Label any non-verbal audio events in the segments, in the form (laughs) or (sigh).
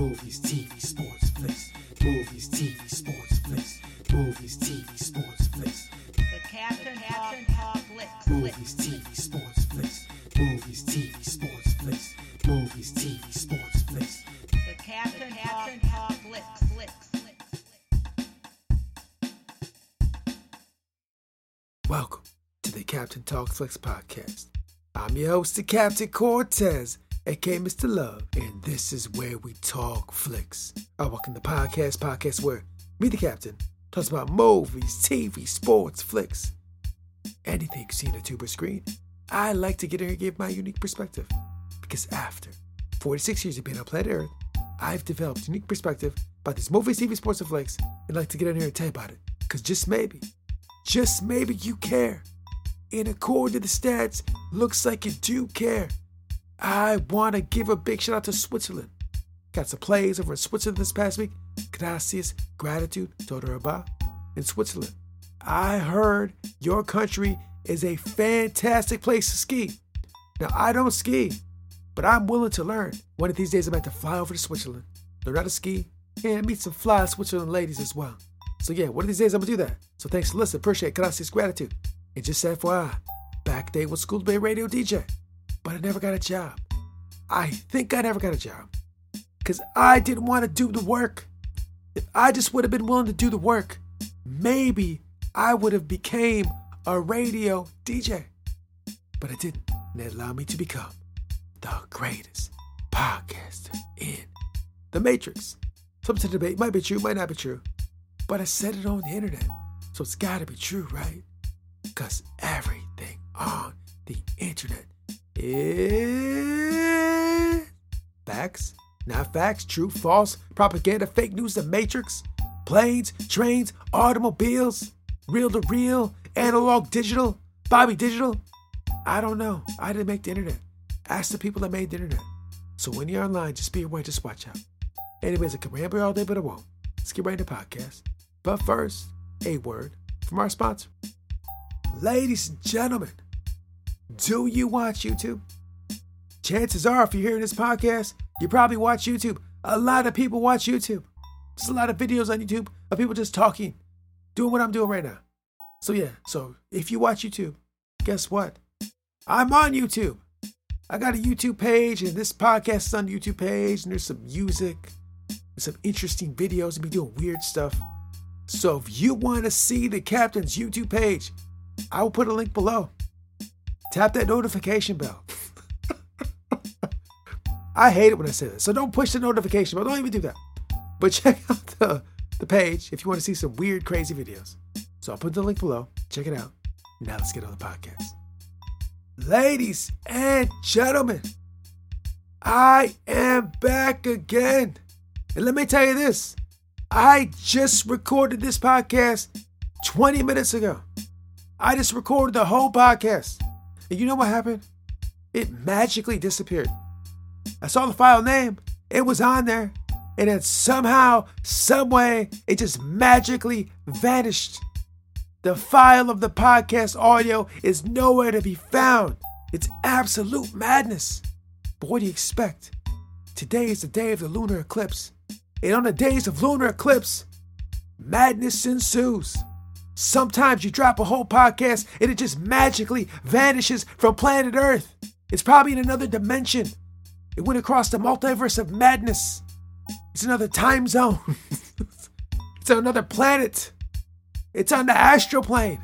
Movies, TV, sports, flicks. Movies, TV, sports, flicks. Movies, TV, sports, flicks. The Captain Captain Flicks. Movies, TV, sports, flicks. Movies, TV, sports, flicks. Movies, TV, sports, flicks. The Captain Captain Talk Flicks. Flicks. Welcome to the Captain Talk Flicks podcast. I'm your host, the Captain Quartez, aka Mr. Love, and this is where we talk flicks. I welcome the podcast, podcast where me, the Captain, talks about movies, TV, sports, flicks, anything you see on tuber screen. I like to get in here and give my unique perspective because after 46 years of being on planet Earth, I've developed unique perspective about these movies, TV, sports, and flicks, and like to get in here and tell you about it. Because just maybe, just maybe you care. And according to the stats, looks like you do care. I want to give a big shout out to Switzerland. Got some plays over in Switzerland this past week. Gracias, gratitude, Todoraba, in Switzerland. I heard your country is a fantastic place to ski. Now, I don't ski, but I'm willing to learn. One of these days, I'm going to fly over to Switzerland, learn how to ski, and meet some fly Switzerland ladies as well. So, yeah, one of these days, I'm going to do that. So, thanks for. Appreciate it. Gracias, gratitude. And just FYI, back day was School Bay Radio DJ, but I never got a job. I think I never got a job because I didn't want to do the work. If I just would have been willing to do the work, maybe I would have became a radio DJ. But I didn't. And it allowed me to become the greatest podcaster in the Matrix. Something to debate might be true, might not be true. But I said it on the internet. So it's gotta be true, right? Because everything on the internet is facts, not facts, true, false, propaganda, fake news, the matrix, planes, trains, automobiles, real to real, analog, digital, Bobby digital. I don't know. I didn't make the internet. Ask the people that made the internet. So when you're online, just be aware, just watch out. Anyways, I can ramble all day, but I won't. Let's get right into the podcast. But first, a word from our sponsor. Ladies and gentlemen, do you watch YouTube? Chances are, if you're hearing this podcast, you probably watch YouTube. A lot of people watch YouTube. There's a lot of videos on YouTube of people just talking, doing what I'm doing right now. So, yeah, so if you watch YouTube, guess what? I'm on YouTube. I got a YouTube page, and this podcast is on the YouTube page, and there's some music, some interesting videos, and me doing weird stuff. So if you want to see the captain's YouTube page, I will put a link below. Tap that notification bell. (laughs) I hate it when I say this, so don't push the notification bell. Don't even do that. But check (laughs) out the, the page if you want to see some weird, crazy videos. So I'll put the link below. Check it out. Now let's get on the podcast. Ladies and gentlemen, I am back again. And let me tell you this I just recorded this podcast 20 minutes ago. I just recorded the whole podcast. And you know what happened? It magically disappeared. I saw the file name, it was on there, and then somehow, someway, it just magically vanished. The file of the podcast audio is nowhere to be found. It's absolute madness. But what do you expect? Today is the day of the lunar eclipse. And on the days of lunar eclipse, madness ensues. Sometimes you drop a whole podcast and it just magically vanishes from planet Earth. It's probably in another dimension. It went across the multiverse of madness. It's another time zone. (laughs) it's on another planet. It's on the astral plane.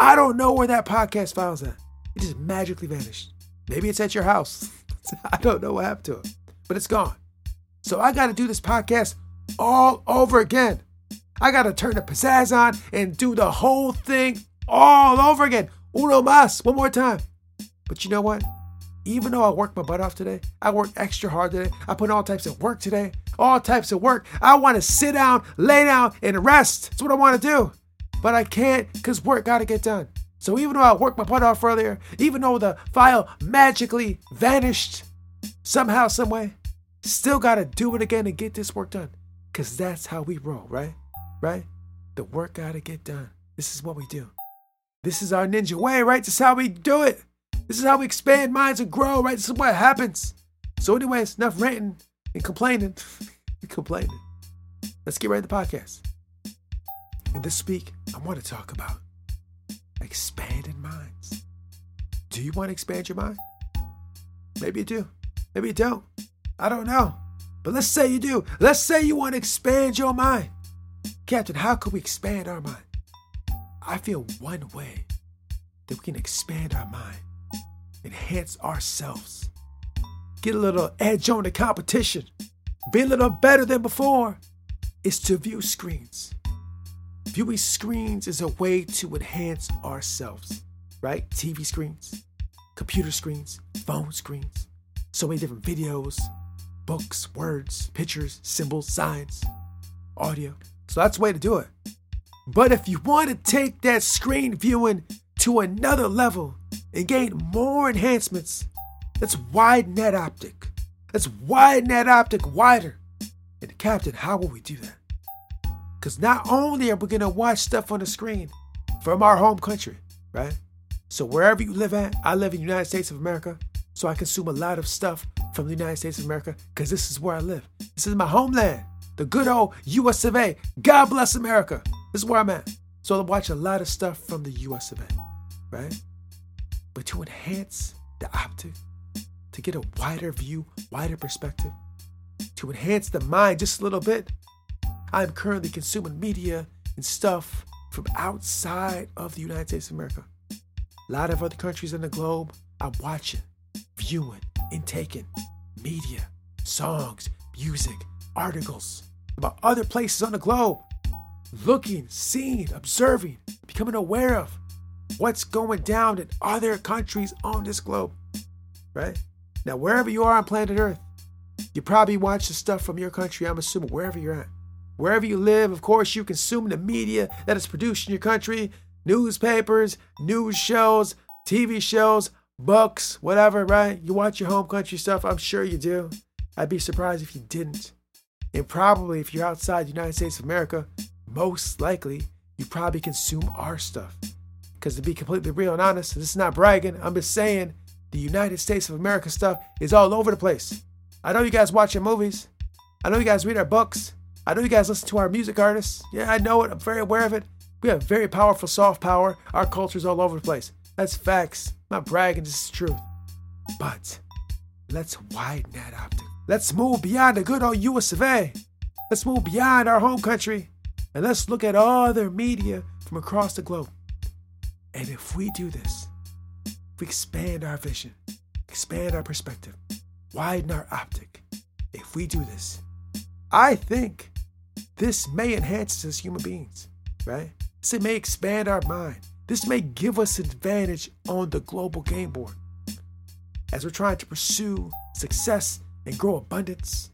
I don't know where that podcast file's at. It just magically vanished. Maybe it's at your house. (laughs) I don't know what happened to it, but it's gone. So I got to do this podcast all over again. I got to turn the pizzazz on and do the whole thing all over again. Uno más, one more time. But you know what? Even though I worked my butt off today, I worked extra hard today. I put all types of work today, all types of work. I want to sit down, lay down, and rest. That's what I want to do. But I can't because work got to get done. So even though I worked my butt off earlier, even though the file magically vanished somehow, someway, still got to do it again and get this work done. Because that's how we roll, right? Right? The work got to get done. This is what we do. This is our ninja way, right? This is how we do it. This is how we expand minds and grow, right? This is what happens. So, anyways, enough ranting and complaining. (laughs) complaining. Let's get right to the podcast. And this week, I want to talk about expanding minds. Do you want to expand your mind? Maybe you do. Maybe you don't. I don't know. But let's say you do. Let's say you want to expand your mind. Captain, how can we expand our mind? I feel one way that we can expand our mind, enhance ourselves, get a little edge on the competition, be a little better than before, is to view screens. Viewing screens is a way to enhance ourselves, right? TV screens, computer screens, phone screens, so many different videos, books, words, pictures, symbols, signs, audio. So that's the way to do it. But if you want to take that screen viewing to another level and gain more enhancements, let's widen that optic. Let's widen that optic wider. And Captain, how will we do that? Because not only are we going to watch stuff on the screen from our home country, right? So wherever you live at, I live in the United States of America, so I consume a lot of stuff from the United States of America because this is where I live. This is my homeland, the good old US of A. God bless America. This is where I'm at. So I watch a lot of stuff from the US of A, right? But to enhance the optic, to get a wider view, wider perspective, to enhance the mind just a little bit, I'm currently consuming media and stuff from outside of the United States of America. A lot of other countries in the globe, I'm watching, viewing, and taking media, songs, music, articles about other places on the globe. Looking, seeing, observing, becoming aware of what's going down in other countries on this globe. Right? Now, wherever you are on planet Earth, you probably watch the stuff from your country, I'm assuming, wherever you're at. Wherever you live, of course, you consume the media that is produced in your country newspapers, news shows, TV shows, books, whatever, right? You watch your home country stuff, I'm sure you do. I'd be surprised if you didn't. And probably if you're outside the United States of America, most likely you probably consume our stuff. Because to be completely real and honest, this is not bragging, I'm just saying the United States of America stuff is all over the place. I know you guys watch your movies. I know you guys read our books. I know you guys listen to our music artists. Yeah, I know it. I'm very aware of it. We have very powerful soft power. Our culture's all over the place. That's facts. I'm not bragging, this is truth. But let's widen that optic. Let's move beyond the good old US of A. Let's move beyond our home country and let's look at other media from across the globe. And if we do this, if we expand our vision, expand our perspective, widen our optic, if we do this, I think this may enhance us as human beings, right? This may expand our mind. This may give us advantage on the global game board. As we're trying to pursue success and grow abundance,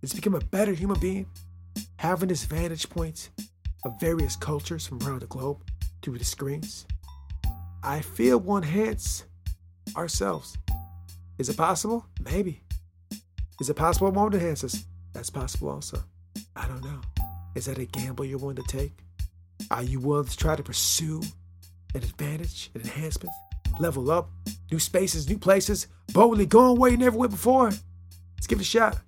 it's become a better human being, having this vantage point of various cultures from around the globe through the screens. I feel will enhance ourselves. Is it possible? Maybe. Is it possible it won't enhance us? That's possible also. I don't know. Is that a gamble you're willing to take? Are you willing to try to pursue an advantage, an enhancement, level up, new spaces, new places, boldly going where you never went before? Let's give it a shot.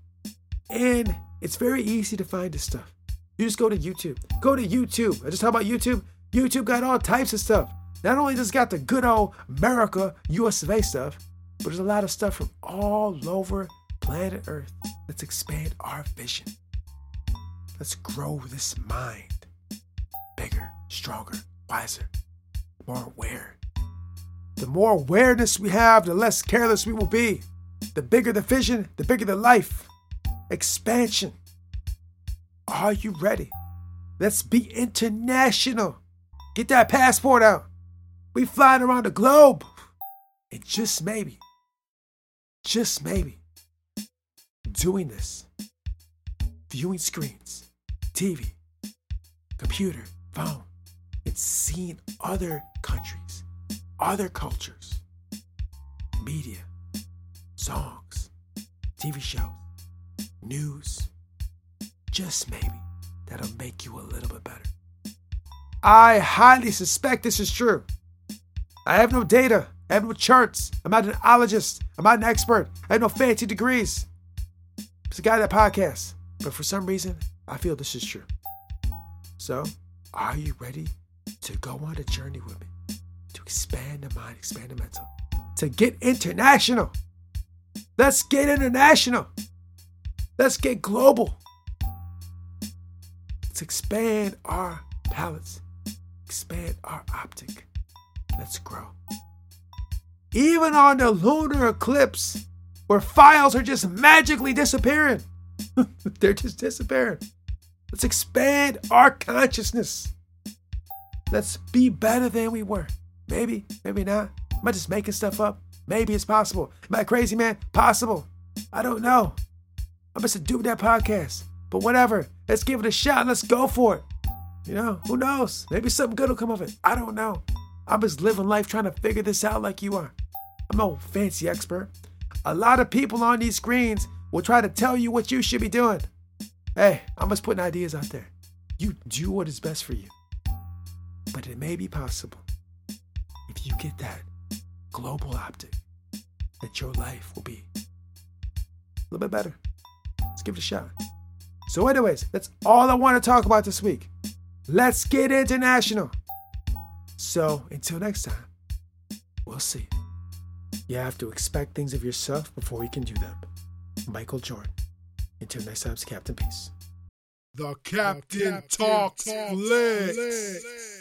And it's very easy to find this stuff. You just go to YouTube. Go to YouTube. I just talk about YouTube. YouTube got all types of stuff. Not only does it got the good old America, US of A stuff, but there's a lot of stuff from all over planet Earth. Let's expand our vision. Let's grow this mind bigger, stronger, wiser, more aware. The more awareness we have, the less careless we will be. The bigger the vision, the bigger the life. Expansion. Are you ready? Let's be international. Get that passport out. We flying around the globe. And just maybe, just maybe, doing this, viewing screens, TV, computer, phone, and seeing other countries, other cultures, media, songs, TV shows, news. Just maybe that'll make you a little bit better. I highly suspect this is true. I have no data. I have no charts. I'm not an ologist. I'm not an expert. I have no fancy degrees. It's a guy that podcasts, but for some reason, I feel this is true. So, are you ready to go on a journey with me? To expand the mind, expand the mental, to get international? Let's get international. Let's get global. Let's expand our palates, expand our optic. Let's grow. Even on the lunar eclipse, where files are just magically disappearing, (laughs) they're just disappearing. Let's expand our consciousness. Let's be better than we were. Maybe, maybe not. Am I just making stuff up? Maybe it's possible. Am I crazy, man? Possible. I don't know. I'm just a dude that podcast. But whatever. Let's give it a shot. Let's go for it. You know, who knows? Maybe something good will come of it. I don't know. I'm just living life trying to figure this out like you are. I'm no fancy expert. A lot of people on these screens will try to tell you what you should be doing. Hey, I'm just putting ideas out there. You do what is best for you. But it may be possible if you get that global optic that your life will be a little bit better. Let's give it a shot. So, anyways, that's all I want to talk about this week. Let's get international. So, until next time, we'll see. You have to expect things of yourself before you can do them. Michael Jordan. Until next time, it's Captain Peace. The Captain, Talks, Flicks.